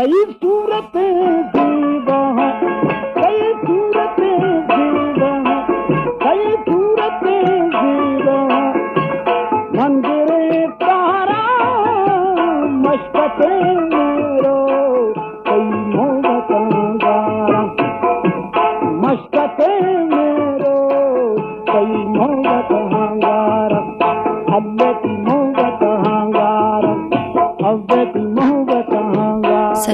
Sayın Tuğra Bey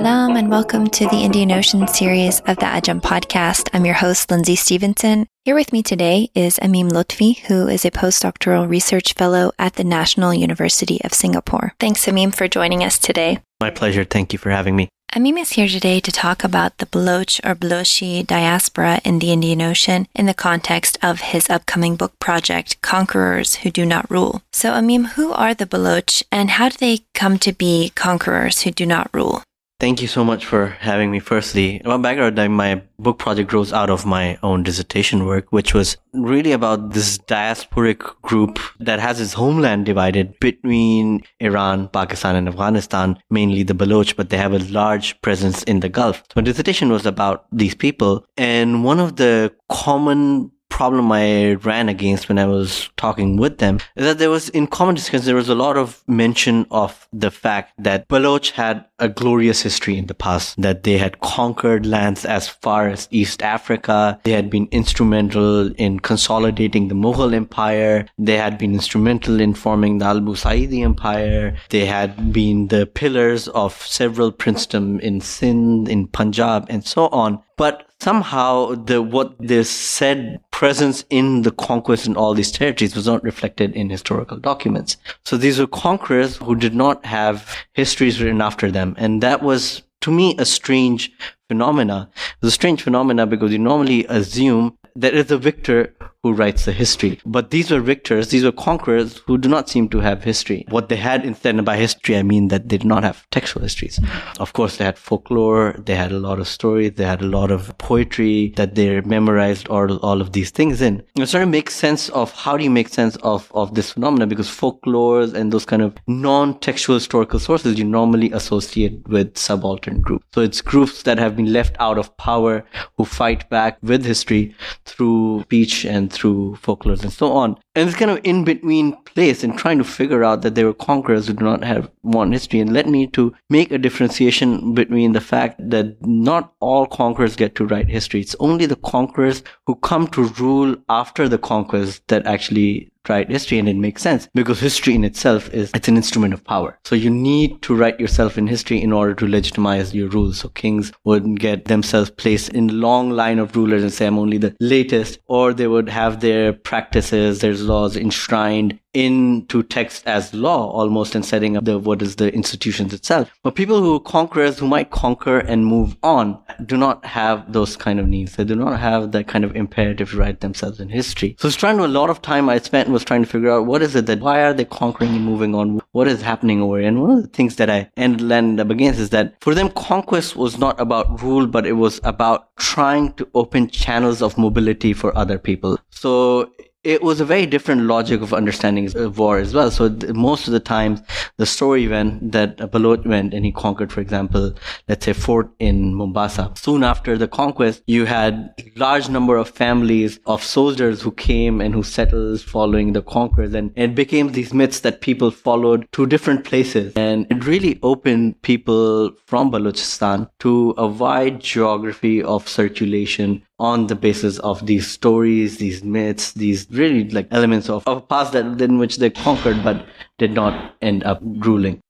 Salam and welcome to the Indian Ocean series of the Ajam podcast. I'm your host, Lindsay Stevenson. Here with me today is Ameem Lutfi, who is a postdoctoral research fellow at the National University of Singapore. Thanks, Ameem, for joining us today. My pleasure. Thank you for having me. Ameem is here today to talk about the Baloch or Balochi diaspora in the Indian Ocean in the context of his upcoming book project, Conquerors Who Do Not Rule. So, Ameem, who are the Baloch and how do they come to be conquerors who do not rule? Thank you so much for having me. Firstly, my background, my book project grows out of my own dissertation work, which was really about this diasporic group that has its homeland divided between Iran, Pakistan, and Afghanistan, mainly the Baloch, but they have a large presence in the Gulf. So my dissertation was about these people, and one of the common problem I ran against when I was talking with them is that there was in common discussion there was a lot of mention of the fact that Baloch had a glorious history in the past that they had conquered lands as far as East Africa they had been instrumental in consolidating the Mughal empire they had been instrumental in forming the Al Busaidi empire they had been the pillars of several princedoms in Sindh in Punjab and so on. But somehow the what they said presence in the conquest in all these territories was not reflected in historical documents. So these were conquerors who did not have histories written after them, and that was to me a strange phenomena. It was a strange phenomena because you normally assume that a victor who writes the history. But these were victors, these were conquerors who do not seem to have history. What they had instead, and by history I mean that they did not have textual histories. Of course, they had folklore, they had a lot of stories, they had a lot of poetry that they memorized all, all of these things in. It's trying to make sense of how do you make sense of, of this phenomena because folklores and those kind of non-textual historical sources you normally associate with subaltern groups. So it's groups that have been left out of power who fight back with history through speech and through folklore and so on. And this kind of in between place in trying to figure out that they were conquerors who do not have one history. And led me to make a differentiation between the fact that not all conquerors get to write history. It's only the conquerors who come to rule after the conquest that actually write history. And it makes sense because history in itself is it's an instrument of power. So you need to write yourself in history in order to legitimize your rule so kings would get themselves placed in long line of rulers and say i'm only the latest or they would have their practices. Their laws enshrined into text as law almost and setting up the what is the institutions itself. But people who are conquerors who might conquer and move on do not have those kind of needs. They do not have that kind of imperative to write themselves in history. So it's trying to a lot of time i spent was trying to figure out what is it that why are they conquering and moving on? What is happening over here? And one of the things that i ended up against is that for them conquest was not about rule but it was about trying to open channels of mobility for other people. So it was a very different logic of understanding war as well. So th- most of the times, the story went that Baloch went and he conquered, for example, let's say fort in Mombasa. Soon after the conquest, you had large number of families of soldiers who came and who settled following the conquerors, and it became these myths that people followed to different places, and it really opened people from Balochistan to a wide geography of circulation on the basis of these stories, these myths, these really like elements of, of a past that in which they conquered but did not end up ruling.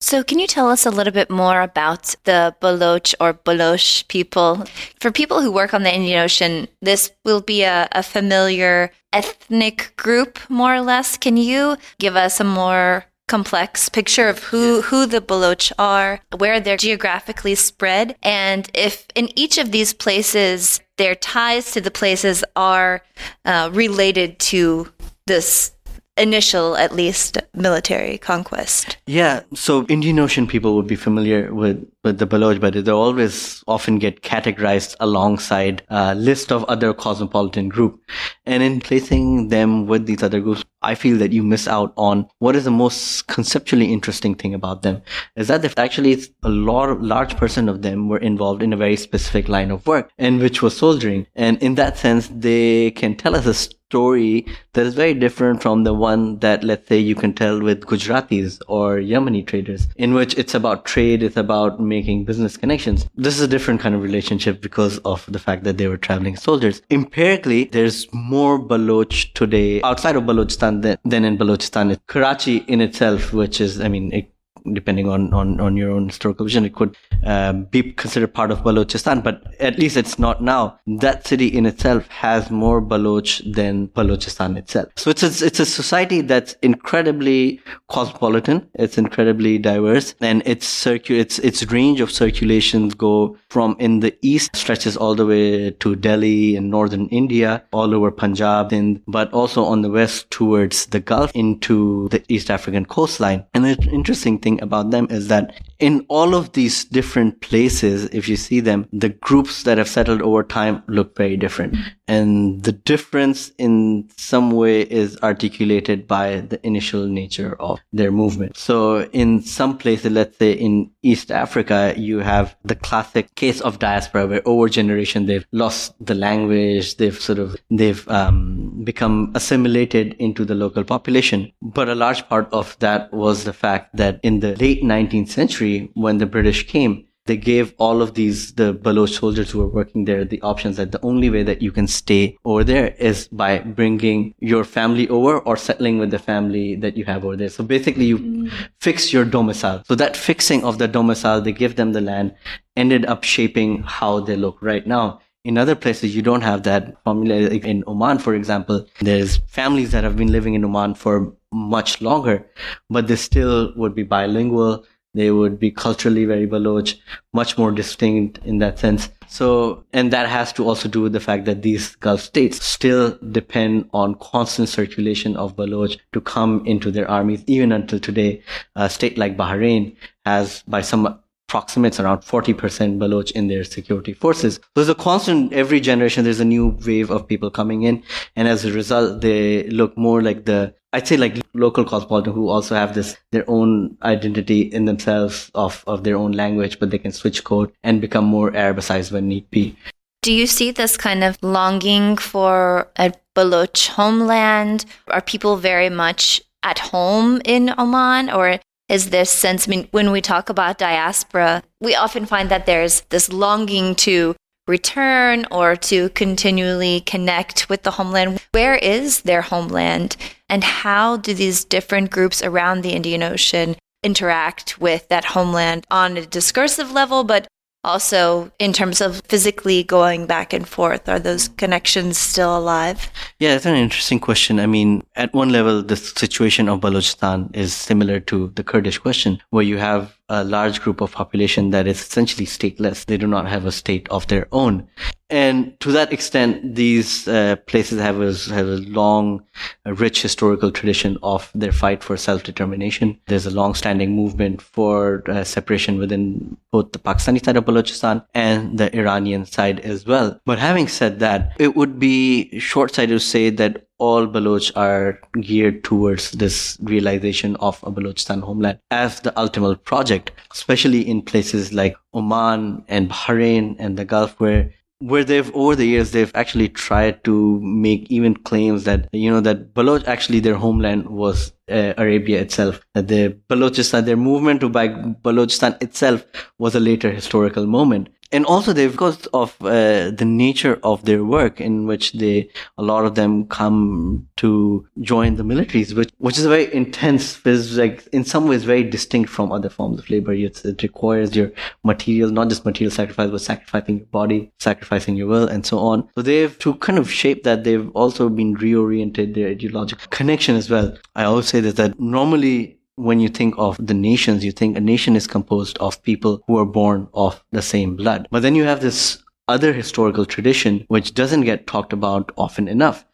So, can you tell us a little bit more about the Baloch or Baloch people? For people who work on the Indian Ocean, this will be a, a familiar ethnic group, more or less. Can you give us a more complex picture of who, who the Baloch are, where they're geographically spread, and if in each of these places their ties to the places are uh, related to this initial, at least, military conquest. Yeah, so Indian Ocean people would be familiar with, with the Baloch, but they always often get categorized alongside a list of other cosmopolitan group. And in placing them with these other groups, I feel that you miss out on what is the most conceptually interesting thing about them is that actually a lot, large percent of them were involved in a very specific line of work and which was soldiering. And in that sense, they can tell us a story that is very different from the one that, let's say, you can tell with Gujaratis or Yemeni traders, in which it's about trade, it's about making business connections. This is a different kind of relationship because of the fact that they were traveling soldiers. Empirically, there's more Baloch today outside of Balochistan than, than in Balochistan. Karachi in itself, which is, I mean, it depending on, on, on your own historical vision, it could um, be considered part of Balochistan, but at least it's not now. That city in itself has more Baloch than Balochistan itself. So it's a, it's a society that's incredibly cosmopolitan. It's incredibly diverse and its circu- its, its range of circulations go from in the east stretches all the way to Delhi and northern India, all over Punjab, and, but also on the west towards the Gulf into the East African coastline. And the interesting thing about them is that in all of these different places, if you see them, the groups that have settled over time look very different. And the difference in some way is articulated by the initial nature of their movement. So in some places, let's say in East Africa, you have the classic case of diaspora where over generation they've lost the language, they've sort of, they've um, become assimilated into the local population. But a large part of that was the fact that in the late 19th century, when the British came, they gave all of these the Baloch soldiers who were working there the options that the only way that you can stay over there is by bringing your family over or settling with the family that you have over there. So basically, you mm. fix your domicile. So that fixing of the domicile, they give them the land, ended up shaping how they look right now. In other places, you don't have that formula. In Oman, for example, there's families that have been living in Oman for much longer, but they still would be bilingual they would be culturally very Baloch, much more distinct in that sense. So, and that has to also do with the fact that these Gulf states still depend on constant circulation of Baloch to come into their armies. Even until today, a state like Bahrain has, by some approximates around 40% Baloch in their security forces. There's a constant, every generation, there's a new wave of people coming in. And as a result, they look more like the, I'd say like local cosmopolitan who also have this, their own identity in themselves of, of their own language, but they can switch code and become more Arabicized when need be. Do you see this kind of longing for a Baloch homeland? Are people very much at home in Oman or is this sense, I mean, when we talk about diaspora, we often find that there's this longing to return or to continually connect with the homeland. Where is their homeland? And how do these different groups around the Indian Ocean interact with that homeland on a discursive level, but also in terms of physically going back and forth? Are those connections still alive? Yeah that's an interesting question. I mean at one level the situation of balochistan is similar to the kurdish question where you have a large group of population that is essentially stateless they do not have a state of their own and to that extent, these uh, places have a, have a long, a rich historical tradition of their fight for self-determination. There's a long-standing movement for uh, separation within both the Pakistani side of Balochistan and the Iranian side as well. But having said that, it would be short-sighted to say that all Baloch are geared towards this realization of a Balochistan homeland as the ultimate project, especially in places like Oman and Bahrain and the Gulf where where they've over the years they've actually tried to make even claims that you know that Baloch actually their homeland was uh, Arabia itself that the Balochistan their movement to buy Balochistan itself was a later historical moment and also they because of uh, the nature of their work in which they a lot of them come to join the militaries which which is a very intense is like in some ways very distinct from other forms of labor. It's, it requires your material not just material sacrifice but sacrificing your body sacrificing your will and so on. So they've to kind of shape that they've also been reoriented their ideological connection as well. I always say that that normally when you think of the nations, you think a nation is composed of people who are born of the same blood. But then you have this other historical tradition, which doesn't get talked about often enough,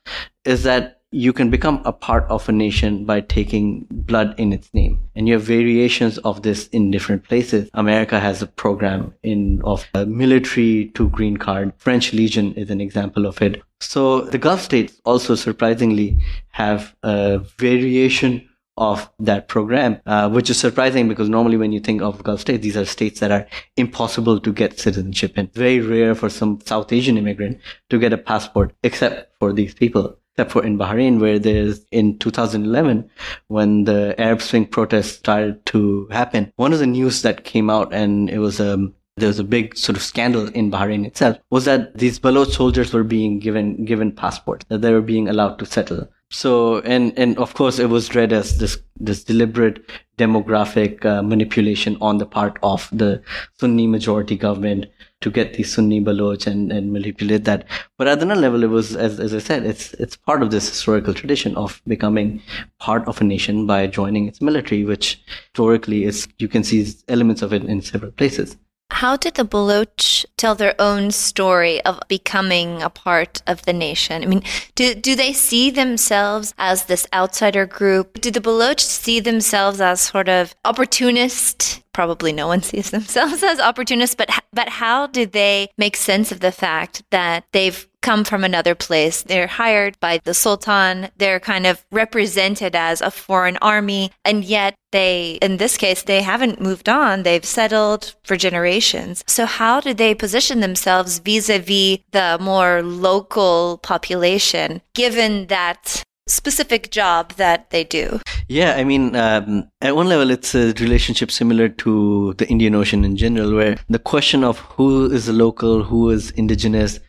is that you can become a part of a nation by taking blood in its name. And you have variations of this in different places. America has a program in of a military to green card. French Legion is an example of it. So the Gulf states also surprisingly have a variation of that program, uh, which is surprising because normally when you think of Gulf states, these are states that are impossible to get citizenship in. Very rare for some South Asian immigrant to get a passport, except for these people. Except for in Bahrain, where there's in 2011, when the Arab Spring protests started to happen, one of the news that came out and it was um, there was a big sort of scandal in Bahrain itself was that these Baloch soldiers were being given given passports that they were being allowed to settle. So and and of course it was read as this this deliberate demographic uh, manipulation on the part of the Sunni majority government to get the Sunni Baloch and, and manipulate that. But at another level, it was as as I said, it's it's part of this historical tradition of becoming part of a nation by joining its military, which historically is you can see elements of it in several places. How did the Baloch tell their own story of becoming a part of the nation? I mean, do, do they see themselves as this outsider group? Do the Baloch see themselves as sort of opportunist? Probably no one sees themselves as opportunists, but but how do they make sense of the fact that they've come from another place. They're hired by the Sultan. They're kind of represented as a foreign army. And yet they, in this case, they haven't moved on. They've settled for generations. So how do they position themselves vis-a-vis the more local population, given that specific job that they do. Yeah, I mean, um, at one level, it's a relationship similar to the Indian Ocean in general, where the question of who is local, who is indigenous,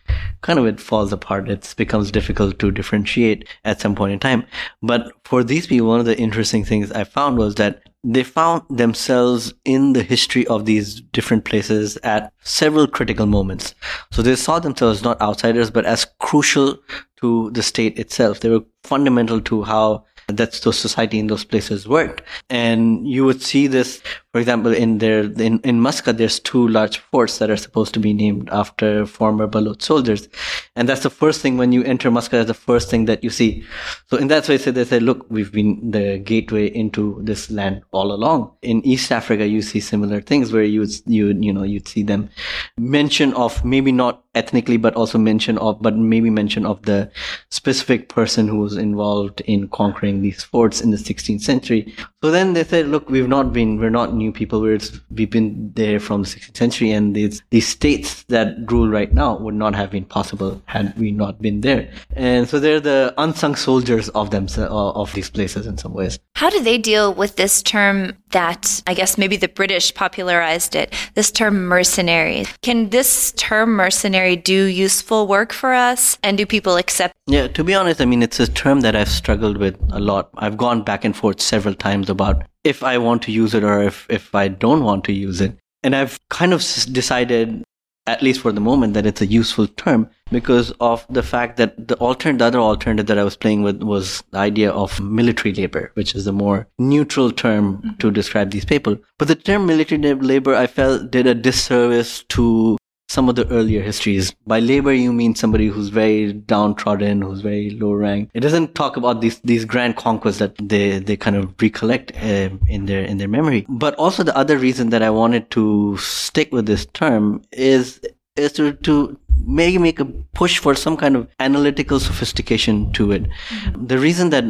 kind of it falls apart. It becomes difficult to differentiate at some point in time. But for these people, one of the interesting things I found was that they found themselves in the history of these different places at several critical moments. So they saw themselves not outsiders, but as crucial to the state itself. They were fundamental to how that's the society in those places worked. And you would see this, for example, in their, in, in Muscat, there's two large forts that are supposed to be named after former Baloch soldiers. And that's the first thing when you enter Muscat, is the first thing that you see. So in that way, so they said, look, we've been the gateway into this land all along. In East Africa, you see similar things where you you, you know, you'd see them mention of maybe not ethnically, but also mention of, but maybe mention of the specific person who was involved in conquering these forts in the 16th century. So then they said, look, we've not been, we're not new people. We're, we've been there from the 16th century and these, these states that rule right now would not have been possible had we not been there. And so they're the unsung soldiers of them, uh, of these places in some ways. How do they deal with this term that I guess maybe the British popularized it, this term mercenary? Can this term mercenary do useful work for us? And do people accept? Yeah, to be honest, I mean, it's a term that I've struggled with a lot. I've gone back and forth several times about if I want to use it or if, if I don't want to use it. And I've kind of decided at least for the moment, that it's a useful term because of the fact that the alternate, the other alternative that I was playing with was the idea of military labor, which is a more neutral term mm-hmm. to describe these people. But the term military labor, I felt did a disservice to some of the earlier histories. By labor, you mean somebody who's very downtrodden, who's very low rank. It doesn't talk about these these grand conquests that they they kind of recollect uh, in their in their memory. But also the other reason that I wanted to stick with this term is is to to maybe make a push for some kind of analytical sophistication to it. Mm-hmm. The reason that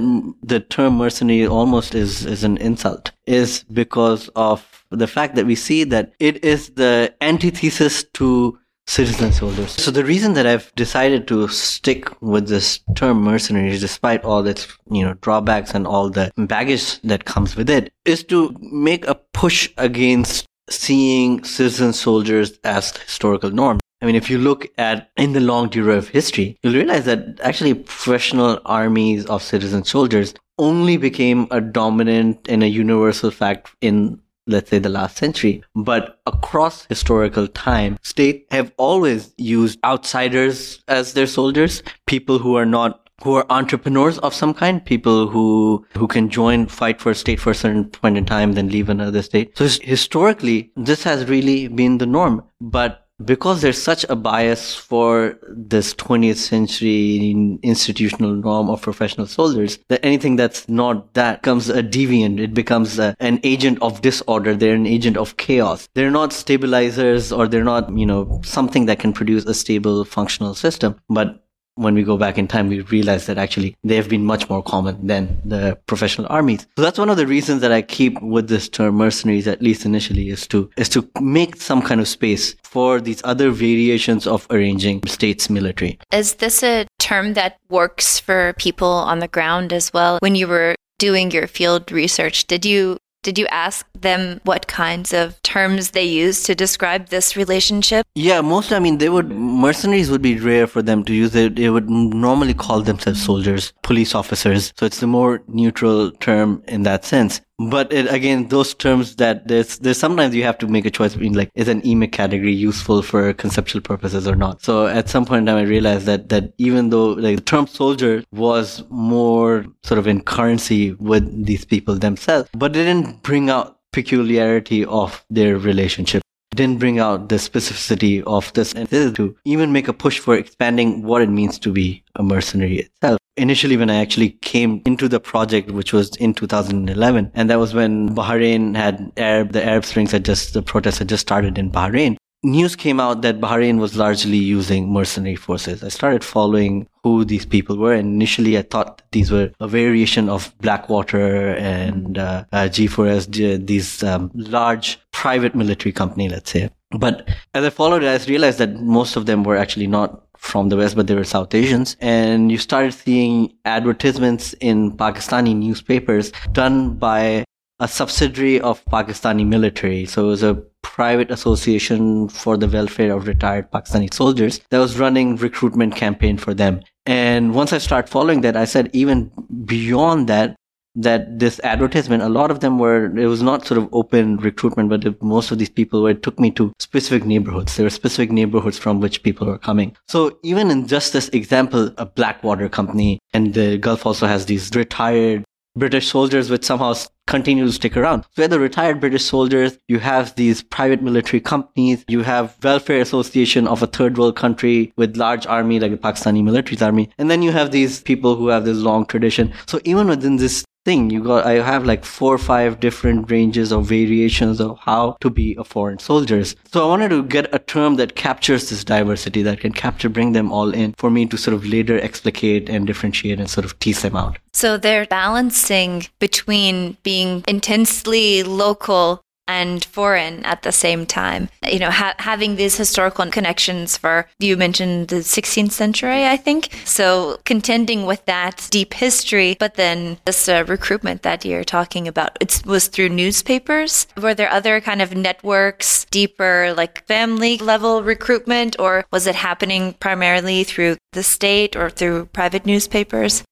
the term mercenary almost is is an insult is because of the fact that we see that it is the antithesis to citizen soldiers. So the reason that I've decided to stick with this term mercenaries, despite all its, you know, drawbacks and all the baggage that comes with it, is to make a push against seeing citizen soldiers as historical norm. I mean, if you look at in the longue durée of history, you'll realize that actually professional armies of citizen soldiers only became a dominant and a universal fact in let's say the last century. But across historical time, states have always used outsiders as their soldiers, people who are not who are entrepreneurs of some kind, people who who can join, fight for a state for a certain point in time, then leave another state. So historically, this has really been the norm. But because there's such a bias for this 20th century institutional norm of professional soldiers that anything that's not that becomes a deviant. It becomes a, an agent of disorder. They're an agent of chaos. They're not stabilizers or they're not, you know, something that can produce a stable functional system. But when we go back in time, we realize that actually they have been much more common than the professional armies. So that's one of the reasons that I keep with this term mercenaries, at least initially, is to, is to make some kind of space for these other variations of arranging states military. Is this a term that works for people on the ground as well? When you were doing your field research, did you did you ask them what kinds of terms they use to describe this relationship? Yeah, most. I mean, they would mercenaries would be rare for them to use. They, they would normally call themselves soldiers, police officers. So it's a more neutral term in that sense. But it, again, those terms that there's, there's sometimes you have to make a choice between like, is an EMIC category useful for conceptual purposes or not? So at some point in time, I realized that, that even though like the term soldier was more sort of in currency with these people themselves, but they didn't bring out peculiarity of their relationship. Didn't bring out the specificity of this. And this to even make a push for expanding what it means to be a mercenary itself initially when I actually came into the project, which was in 2011, and that was when Bahrain had Arab, the Arab Springs had just, the protests had just started in Bahrain. News came out that Bahrain was largely using mercenary forces. I started following who these people were, and initially I thought these were a variation of Blackwater and uh, uh, G4S, these um, large private military company, let's say. But as I followed it, I realized that most of them were actually not from the West, but they were South Asians. And you started seeing advertisements in Pakistani newspapers done by a subsidiary of Pakistani military. So it was a private association for the welfare of retired Pakistani soldiers that was running recruitment campaign for them. And once I started following that, I said even beyond that, that this advertisement, a lot of them were, it was not sort of open recruitment, but most of these people were, it took me to specific neighborhoods. There were specific neighborhoods from which people were coming. So even in just this example, a Blackwater company and the Gulf also has these retired British soldiers which somehow continue to stick around. So you have the retired British soldiers, you have these private military companies, you have welfare association of a third world country with large army like the Pakistani military army, and then you have these people who have this long tradition. So even within this thing. You got, I have like four or five different ranges of variations of how to be a foreign soldier. So I wanted to get a term that captures this diversity, that can capture, bring them all in for me to sort of later explicate and differentiate and sort of tease them out. So they're balancing between being intensely local and foreign at the same time. You know, ha- having these historical connections for, you mentioned the 16th century, I think. So contending with that deep history, but then this uh, recruitment that you're talking about, it was through newspapers. Were there other kind of networks, deeper like family level recruitment, or was it happening primarily through the state or through private newspapers?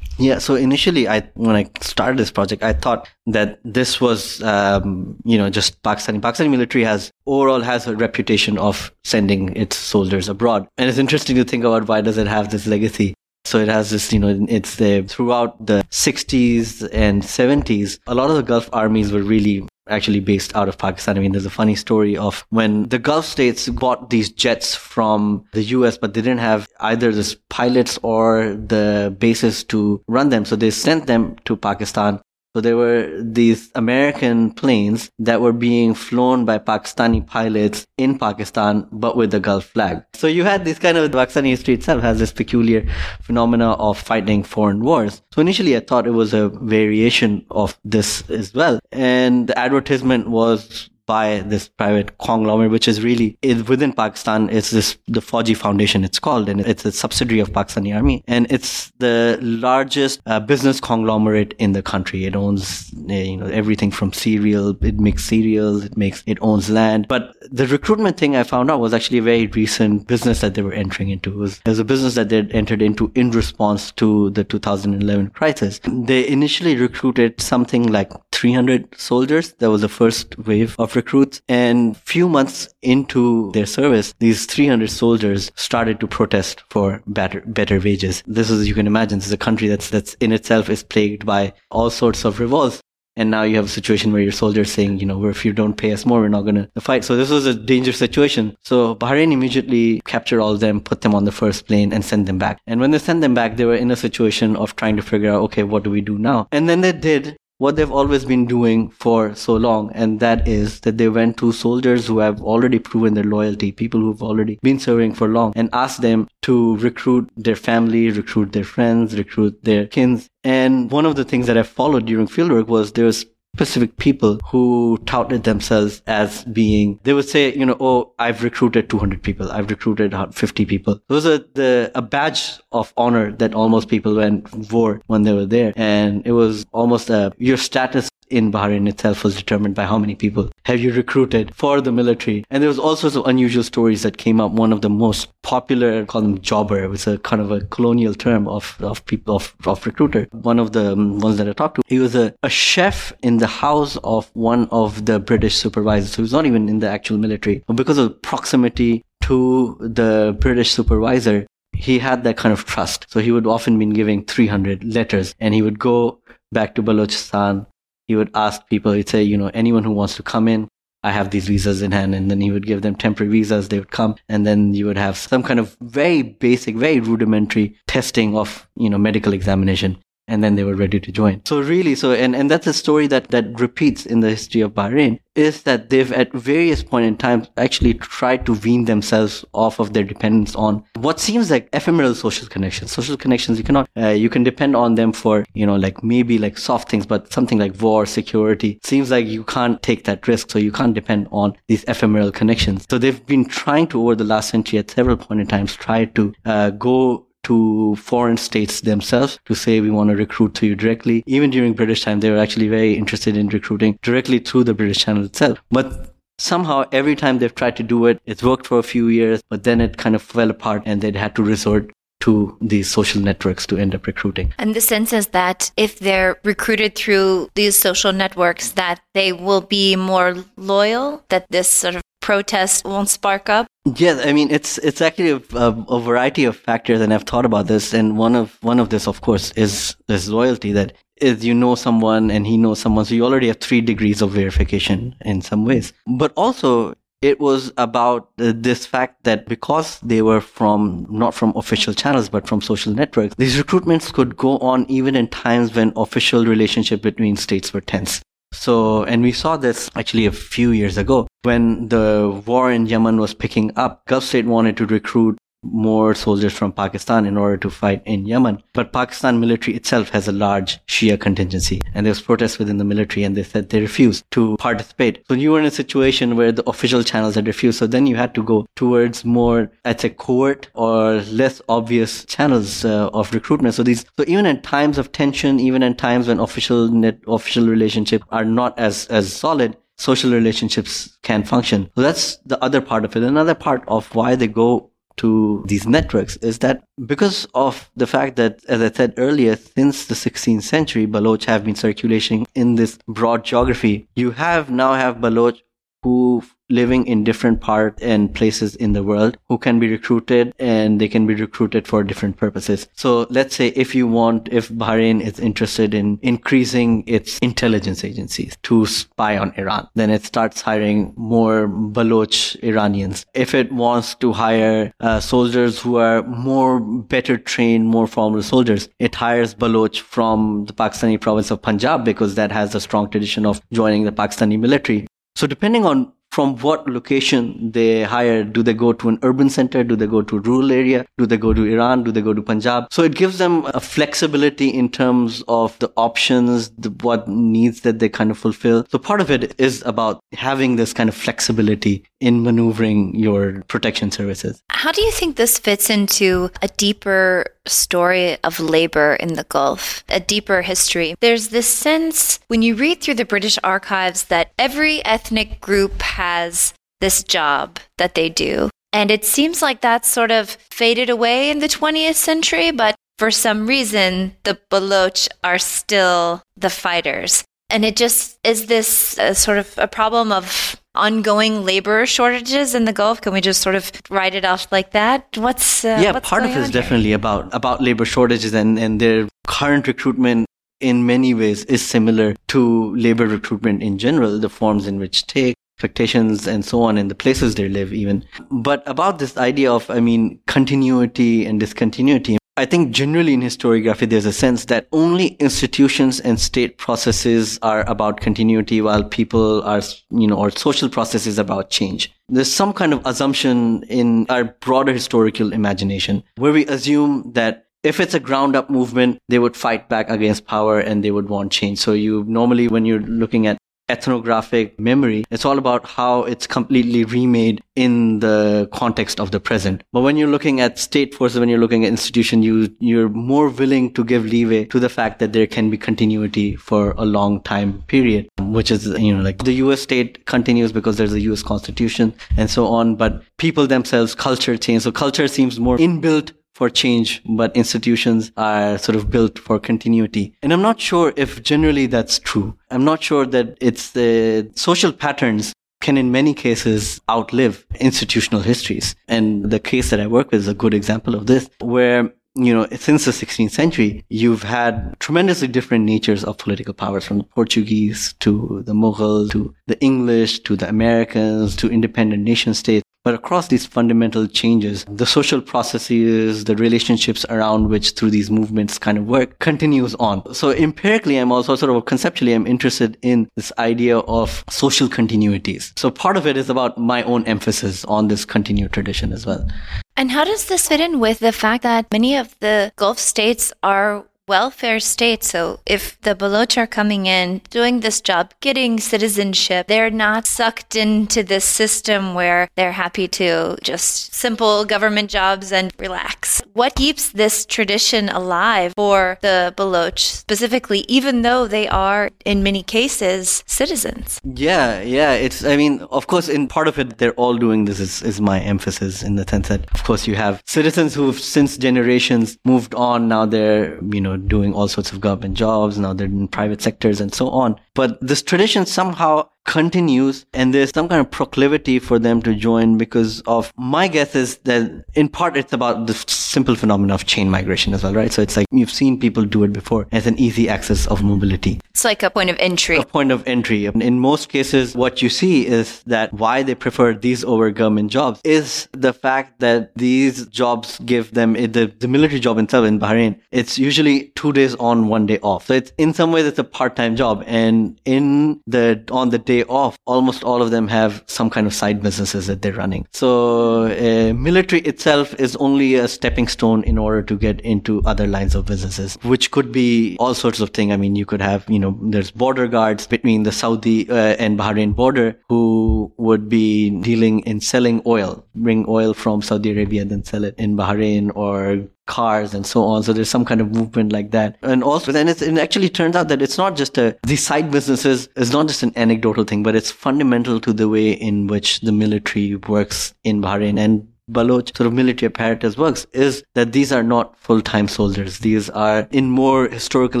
Yeah. So initially, I when I started this project, I thought that this was, um, you know, just Pakistani. Pakistani military has overall has a reputation of sending its soldiers abroad, and it's interesting to think about why does it have this legacy. So it has this, you know, it's the, throughout the 60s and 70s, a lot of the Gulf armies were really actually based out of Pakistan. I mean, there's a funny story of when the Gulf states bought these jets from the US, but they didn't have either the pilots or the bases to run them. So they sent them to Pakistan so there were these American planes that were being flown by Pakistani pilots in Pakistan, but with the Gulf flag. So you had this kind of, Pakistani history itself has this peculiar phenomena of fighting foreign wars. So initially I thought it was a variation of this as well. And the advertisement was by this private conglomerate, which is really within Pakistan. It's this the Fauji Foundation. It's called, and it's a subsidiary of Pakistani Army, and it's the largest uh, business conglomerate in the country. It owns uh, you know everything from cereal. It makes cereals. It makes it owns land. But the recruitment thing I found out was actually a very recent business that they were entering into. It was, it was a business that they entered into in response to the 2011 crisis. They initially recruited something like 300 soldiers. That was the first wave of recruits. And few months into their service, these 300 soldiers started to protest for better, better wages. This is, you can imagine, this is a country that's, that's in itself is plagued by all sorts of revolts. And now you have a situation where your soldiers saying, you know, if you don't pay us more, we're not going to fight. So this was a dangerous situation. So Bahrain immediately captured all of them, put them on the first plane and sent them back. And when they sent them back, they were in a situation of trying to figure out, okay, what do we do now? And then they did what they've always been doing for so long, and that is that they went to soldiers who have already proven their loyalty, people who've already been serving for long, and asked them to recruit their family, recruit their friends, recruit their kins. And one of the things that I followed during fieldwork was there was specific people who touted themselves as being, they would say, you know, oh, I've recruited 200 people. I've recruited 50 people. Those are the, a badge of honor that almost people went wore when they were there. And it was almost a, your status in Bahrain itself was determined by how many people have you recruited for the military. And there was all sorts of unusual stories that came up. One of the most popular, call them jobber, it was a kind of a colonial term of, of people, of, of recruiter. One of the um, ones that I talked to, he was a, a chef in the house of one of the British supervisors. Was not even in the actual military. But because of proximity to the British supervisor, he had that kind of trust. So he would often be giving 300 letters and he would go back to Balochistan he would ask people, he'd say, you know, anyone who wants to come in, I have these visas in hand. And then he would give them temporary visas. They would come and then you would have some kind of very basic, very rudimentary testing of, you know, medical examination and then they were ready to join. So really, so and, and that's a story that that repeats in the history of Bahrain is that they've at various point in time actually tried to wean themselves off of their dependence on what seems like ephemeral social connections. Social connections you cannot uh, you can depend on them for you know like maybe like soft things, but something like war, security seems like you can't take that risk, so you can't depend on these ephemeral connections. So they've been trying to over the last century at several point in times try to uh, go to foreign states themselves to say we want to recruit to you directly. Even during British time, they were actually very interested in recruiting directly through the British channel itself. But somehow every time they've tried to do it, it's worked for a few years, but then it kind of fell apart and they'd had to resort to these social networks to end up recruiting. And the sense is that if they're recruited through these social networks, that they will be more loyal, that this sort of protest won't spark up? Yes, I mean it's it's actually a, a, a, variety of factors, and I've thought about this. And one of one of this, of course, is is loyalty. That is, you know someone, and he knows someone, so you already have three degrees of verification in some ways. But also, it was about uh, this fact that because they were from not from official channels but from social networks these recruitments could go on even in times when official relationship between states were tense so, and we saw this actually a few years ago when the war in Yemen was picking up. Gulf state wanted to recruit more soldiers from Pakistan in order to fight in Yemen. But Pakistan military itself has a large Shia contingency and there was protests within the military and they said they refused to participate. So you were in a situation where the official channels had refused. So then you had to go towards more, I'd say, covert or less obvious channels uh, of recruitment. So these, so even in times of tension, even in times when official net, official relationships are not as, as solid, social relationships can function. So that's the other part of it. Another part of why they go to these networks is that because of the fact that, as I said earlier, since the 16th century, Baloch have been circulating in this broad geography. You have now have Baloch who living in different parts and places in the world who can be recruited and they can be recruited for different purposes. So let's say if you want, if Bahrain is interested in increasing its intelligence agencies to spy on Iran, then it starts hiring more Baloch Iranians. If it wants to hire uh, soldiers who are more better trained, more formal soldiers, it hires Baloch from the Pakistani province of Punjab because that has a strong tradition of joining the Pakistani military. So depending on from what location they hire. Do they go to an urban center? Do they go to a rural area? Do they go to Iran? Do they go to Punjab? So it gives them a flexibility in terms of the options, the, what needs that they kind of fulfill. So part of it is about having this kind of flexibility in maneuvering your protection services. How do you think this fits into a deeper story of labor in the Gulf, a deeper history? There's this sense when you read through the British archives that every ethnic group has this job that they do. And it seems like that's sort of faded away in the 20th century, but for some reason, the Baloch are still the fighters. And it just is this uh, sort of a problem of ongoing labor shortages in the Gulf? Can we just sort of write it off like that? What's uh, yeah, what's part of it is definitely about about labor shortages and and their current recruitment in many ways is similar to labor recruitment in general, the forms in which take expectations and so on and the places they live even. But about this idea of, I mean, continuity and discontinuity, I think generally in historiography, there's a sense that only institutions and state processes are about continuity while people are, you know, or social processes about change. There's some kind of assumption in our broader historical imagination where we assume that if it's a ground up movement, they would fight back against power and they would want change. So you normally, when you're looking at ethnographic memory. It's all about how it's completely remade in the context of the present. But when you're looking at state forces, when you're looking at institution, you, you're more willing to give leeway to the fact that there can be continuity for a long time period, which is, you know, like the US state continues because there's a US constitution and so on. But people themselves, culture change. So culture seems more inbuilt for change, but institutions are sort of built for continuity. And I'm not sure if generally that's true. I'm not sure that it's the social patterns can in many cases outlive institutional histories. And the case that I work with is a good example of this, where you know, since the 16th century, you've had tremendously different natures of political powers from the Portuguese to the Mughal to the English to the Americans to independent nation states. But across these fundamental changes, the social processes, the relationships around which through these movements kind of work continues on. So empirically, I'm also sort of conceptually, I'm interested in this idea of social continuities. So part of it is about my own emphasis on this continued tradition as well. And how does this fit in with the fact that many of the Gulf states are welfare state. So if the Baloch are coming in, doing this job, getting citizenship, they're not sucked into this system where they're happy to just simple government jobs and relax. What keeps this tradition alive for the Baloch specifically, even though they are in many cases citizens? Yeah, yeah. It's, I mean, of course, in part of it, they're all doing this is, is my emphasis in the sense that, of course, you have citizens who've since generations moved on. Now they're, you know, doing all sorts of government jobs. Now they're in private sectors and so on. But this tradition somehow continues and there's some kind of proclivity for them to join because of my guess is that in part it's about the simple phenomenon of chain migration as well, right? So it's like you've seen people do it before as an easy access of mobility. It's like a point of entry. A point of entry. In most cases, what you see is that why they prefer these over government jobs is the fact that these jobs give them eh, the, the military job itself in Bahrain. It's usually two days on, one day off. So it's in some ways it's a part-time job. And in the, on the day off, almost all of them have some kind of side businesses that they're running. So uh, military itself is only a stepping stone in order to get into other lines of businesses, which could be all sorts of things. I mean, you could have, you know, there's border guards between the Saudi uh, and Bahrain border who would be dealing in selling oil, bring oil from Saudi Arabia, then sell it in Bahrain or cars and so on. So there's some kind of movement like that. And also then it actually turns out that it's not just a, these side businesses is not just an anecdotal thing, but it's fundamental to the way in which the military works in Bahrain. And Baloch sort of military apparatus works is that these are not full-time soldiers. These are in more historical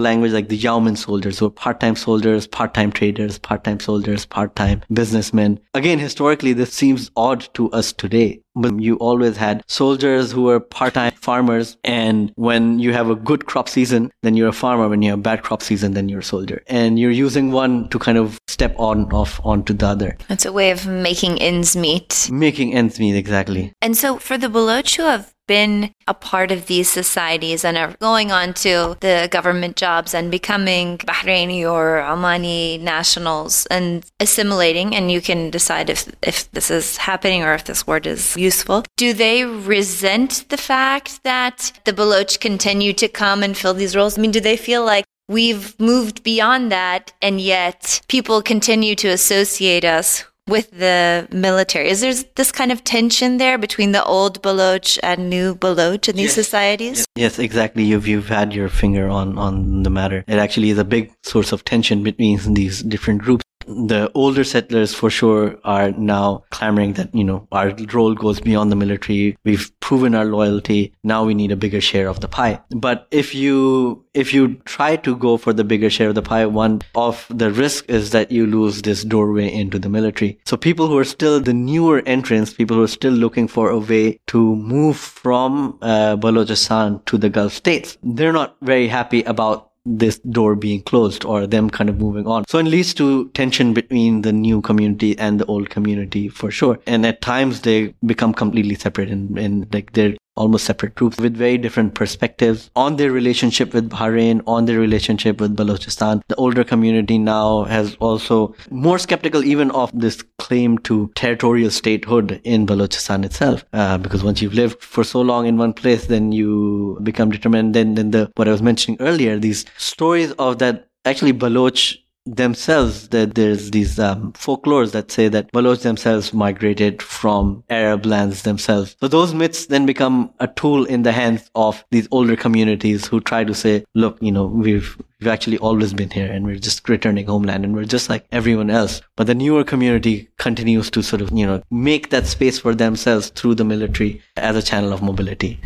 language like the yeoman soldiers, so part-time soldiers, part-time traders, part-time soldiers, part-time businessmen. Again, historically, this seems odd to us today but you always had soldiers who were part-time farmers and when you have a good crop season then you're a farmer. When you have a bad crop season then you're a soldier. And you're using one to kind of step on off onto the other. It's a way of making ends meet. Making ends meet exactly. And so for the Baloch who have been a part of these societies and are going on to the government jobs and becoming Bahraini or Omani nationals and assimilating, and you can decide if, if this is happening or if this word is useful. Do they resent the fact that the Baloch continue to come and fill these roles? I mean, do they feel like we've moved beyond that and yet people continue to associate us with the military. Is there this kind of tension there between the old Baloch and new Baloch in these yes. societies? Yes, exactly. You've you've had your finger on on the matter. It actually is a big source of tension between these different groups the older settlers for sure are now clamoring that, you know, our role goes beyond the military. We've proven our loyalty. Now we need a bigger share of the pie. But if you, if you try to go for the bigger share of the pie, one of the risk is that you lose this doorway into the military. So people who are still the newer entrants, people who are still looking for a way to move from uh, Balochistan to the Gulf states, they're not very happy about this door being closed or them kind of moving on. So it leads to tension between the new community and the old community for sure. And at times they become completely separate and, and like they're almost separate groups with very different perspectives on their relationship with Bahrain, on their relationship with Balochistan. The older community now has also more skeptical even of this claim to territorial statehood in Balochistan itself. Uh, because once you've lived for so long in one place, then you become determined. Then, then the, what I was mentioning earlier, these stories of that actually Baloch themselves that there's these um, folklores that say that Baloch themselves migrated from Arab lands themselves. So those myths then become a tool in the hands of these older communities who try to say, look, you know, we've we've actually always been here and we're just returning homeland and we're just like everyone else. But the newer community continues to sort of, you know, make that space for themselves through the military as a channel of mobility.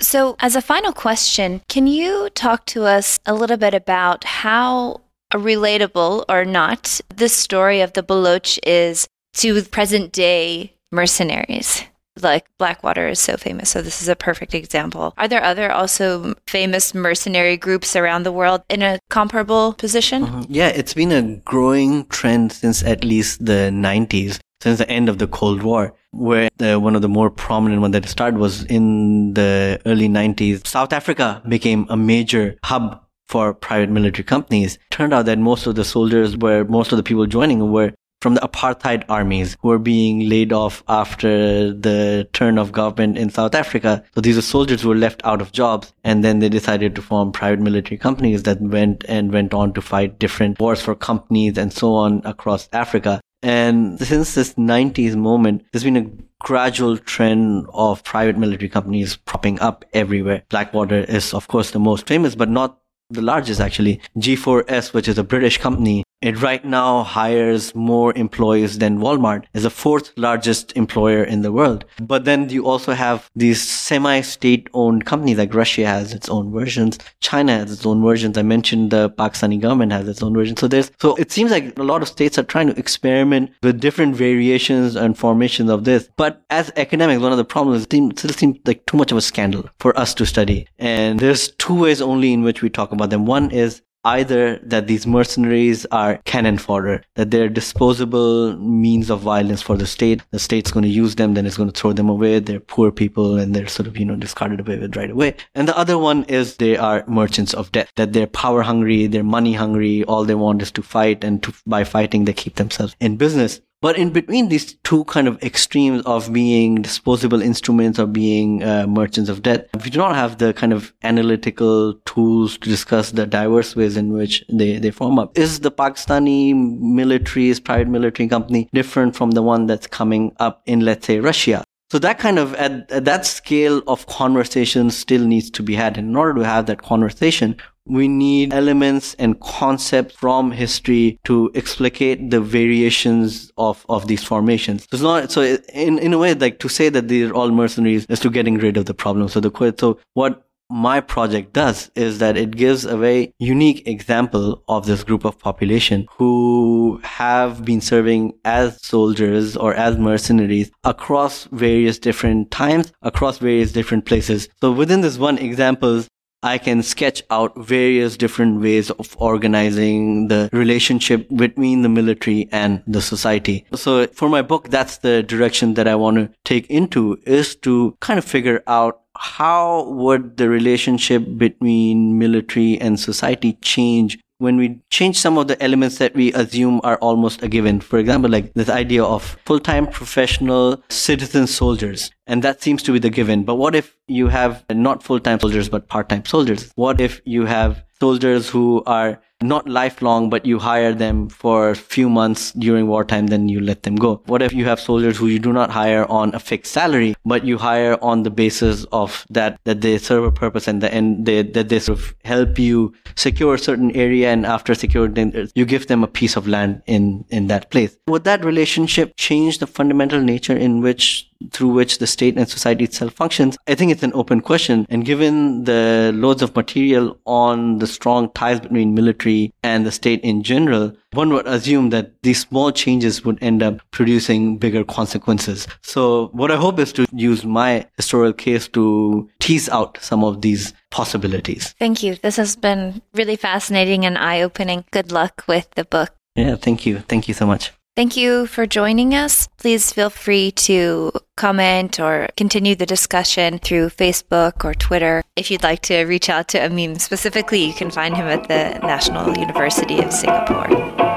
So, as a final question, can you talk to us a little bit about how relatable or not the story of the Baloch is to present day mercenaries. Like Blackwater is so famous, so this is a perfect example. Are there other also famous mercenary groups around the world in a comparable position? Uh-huh. Yeah, it's been a growing trend since at least the 90s, since the end of the Cold War, where the, one of the more prominent one that started was in the early 90s. South Africa became a major hub for private military companies. Turned out that most of the soldiers were, most of the people joining were from the apartheid armies who were being laid off after the turn of government in South Africa. So these are soldiers who were left out of jobs and then they decided to form private military companies that went and went on to fight different wars for companies and so on across Africa. And since this 90s moment, there's been a gradual trend of private military companies propping up everywhere. Blackwater is, of course, the most famous, but not the largest actually, G4S, which is a British company, it right now hires more employees than Walmart is the fourth largest employer in the world. But then you also have these semi-state owned companies like Russia has its own versions. China has its own versions. I mentioned the Pakistani government has its own version. So there's, so it seems like a lot of states are trying to experiment with different variations and formations of this. But as academics, one of the problems it still seems like too much of a scandal for us to study. And there's two ways only in which we talk about them. One is either that these mercenaries are cannon fodder, that they're disposable means of violence for the state. The state's going to use them, then it's going to throw them away. They're poor people and they're sort of, you know, discarded away with right away. And the other one is they are merchants of death, that they're power hungry, they're money hungry. All they want is to fight and to, by fighting, they keep themselves in business. But in between these two kind of extremes of being disposable instruments or being uh, merchants of death, we do not have the kind of analytical tools to discuss the diverse ways in which they, they form up. Is the Pakistani military's private military company different from the one that's coming up in, let's say, Russia? So that kind of, at, at, that scale of conversation still needs to be had. And in order to have that conversation, we need elements and concepts from history to explicate the variations of, of these formations. So it's not, so in, in a way, like to say that these are all mercenaries is to getting rid of the problem. So the, so what my project does is that it gives a very unique example of this group of population who have been serving as soldiers or as mercenaries across various different times, across various different places. So within this one example, I can sketch out various different ways of organizing the relationship between the military and the society. So for my book, that's the direction that I want to take into is to kind of figure out how would the relationship between military and society change when we change some of the elements that we assume are almost a given. For example, like this idea of full-time professional citizen soldiers. And that seems to be the given. But what if you have not full-time soldiers, but part-time soldiers? What if you have soldiers who are not lifelong, but you hire them for a few months during wartime, then you let them go. What if you have soldiers who you do not hire on a fixed salary, but you hire on the basis of that, that they serve a purpose and, the, and they, that they sort of help you secure a certain area and after securing you give them a piece of land in, in that place. Would that relationship change the fundamental nature in which through which the state and society itself functions, I think it's an open question. And given the loads of material on the strong ties between military and the state in general, one would assume that these small changes would end up producing bigger consequences. So what I hope is to use my historical case to tease out some of these possibilities. Thank you. This has been really fascinating and eye opening. Good luck with the book. Yeah, thank you. Thank you so much. Thank you for joining us. Please feel free to comment or continue the discussion through Facebook or Twitter. If you'd like to reach out to Ameem specifically, you can find him at the National University of Singapore.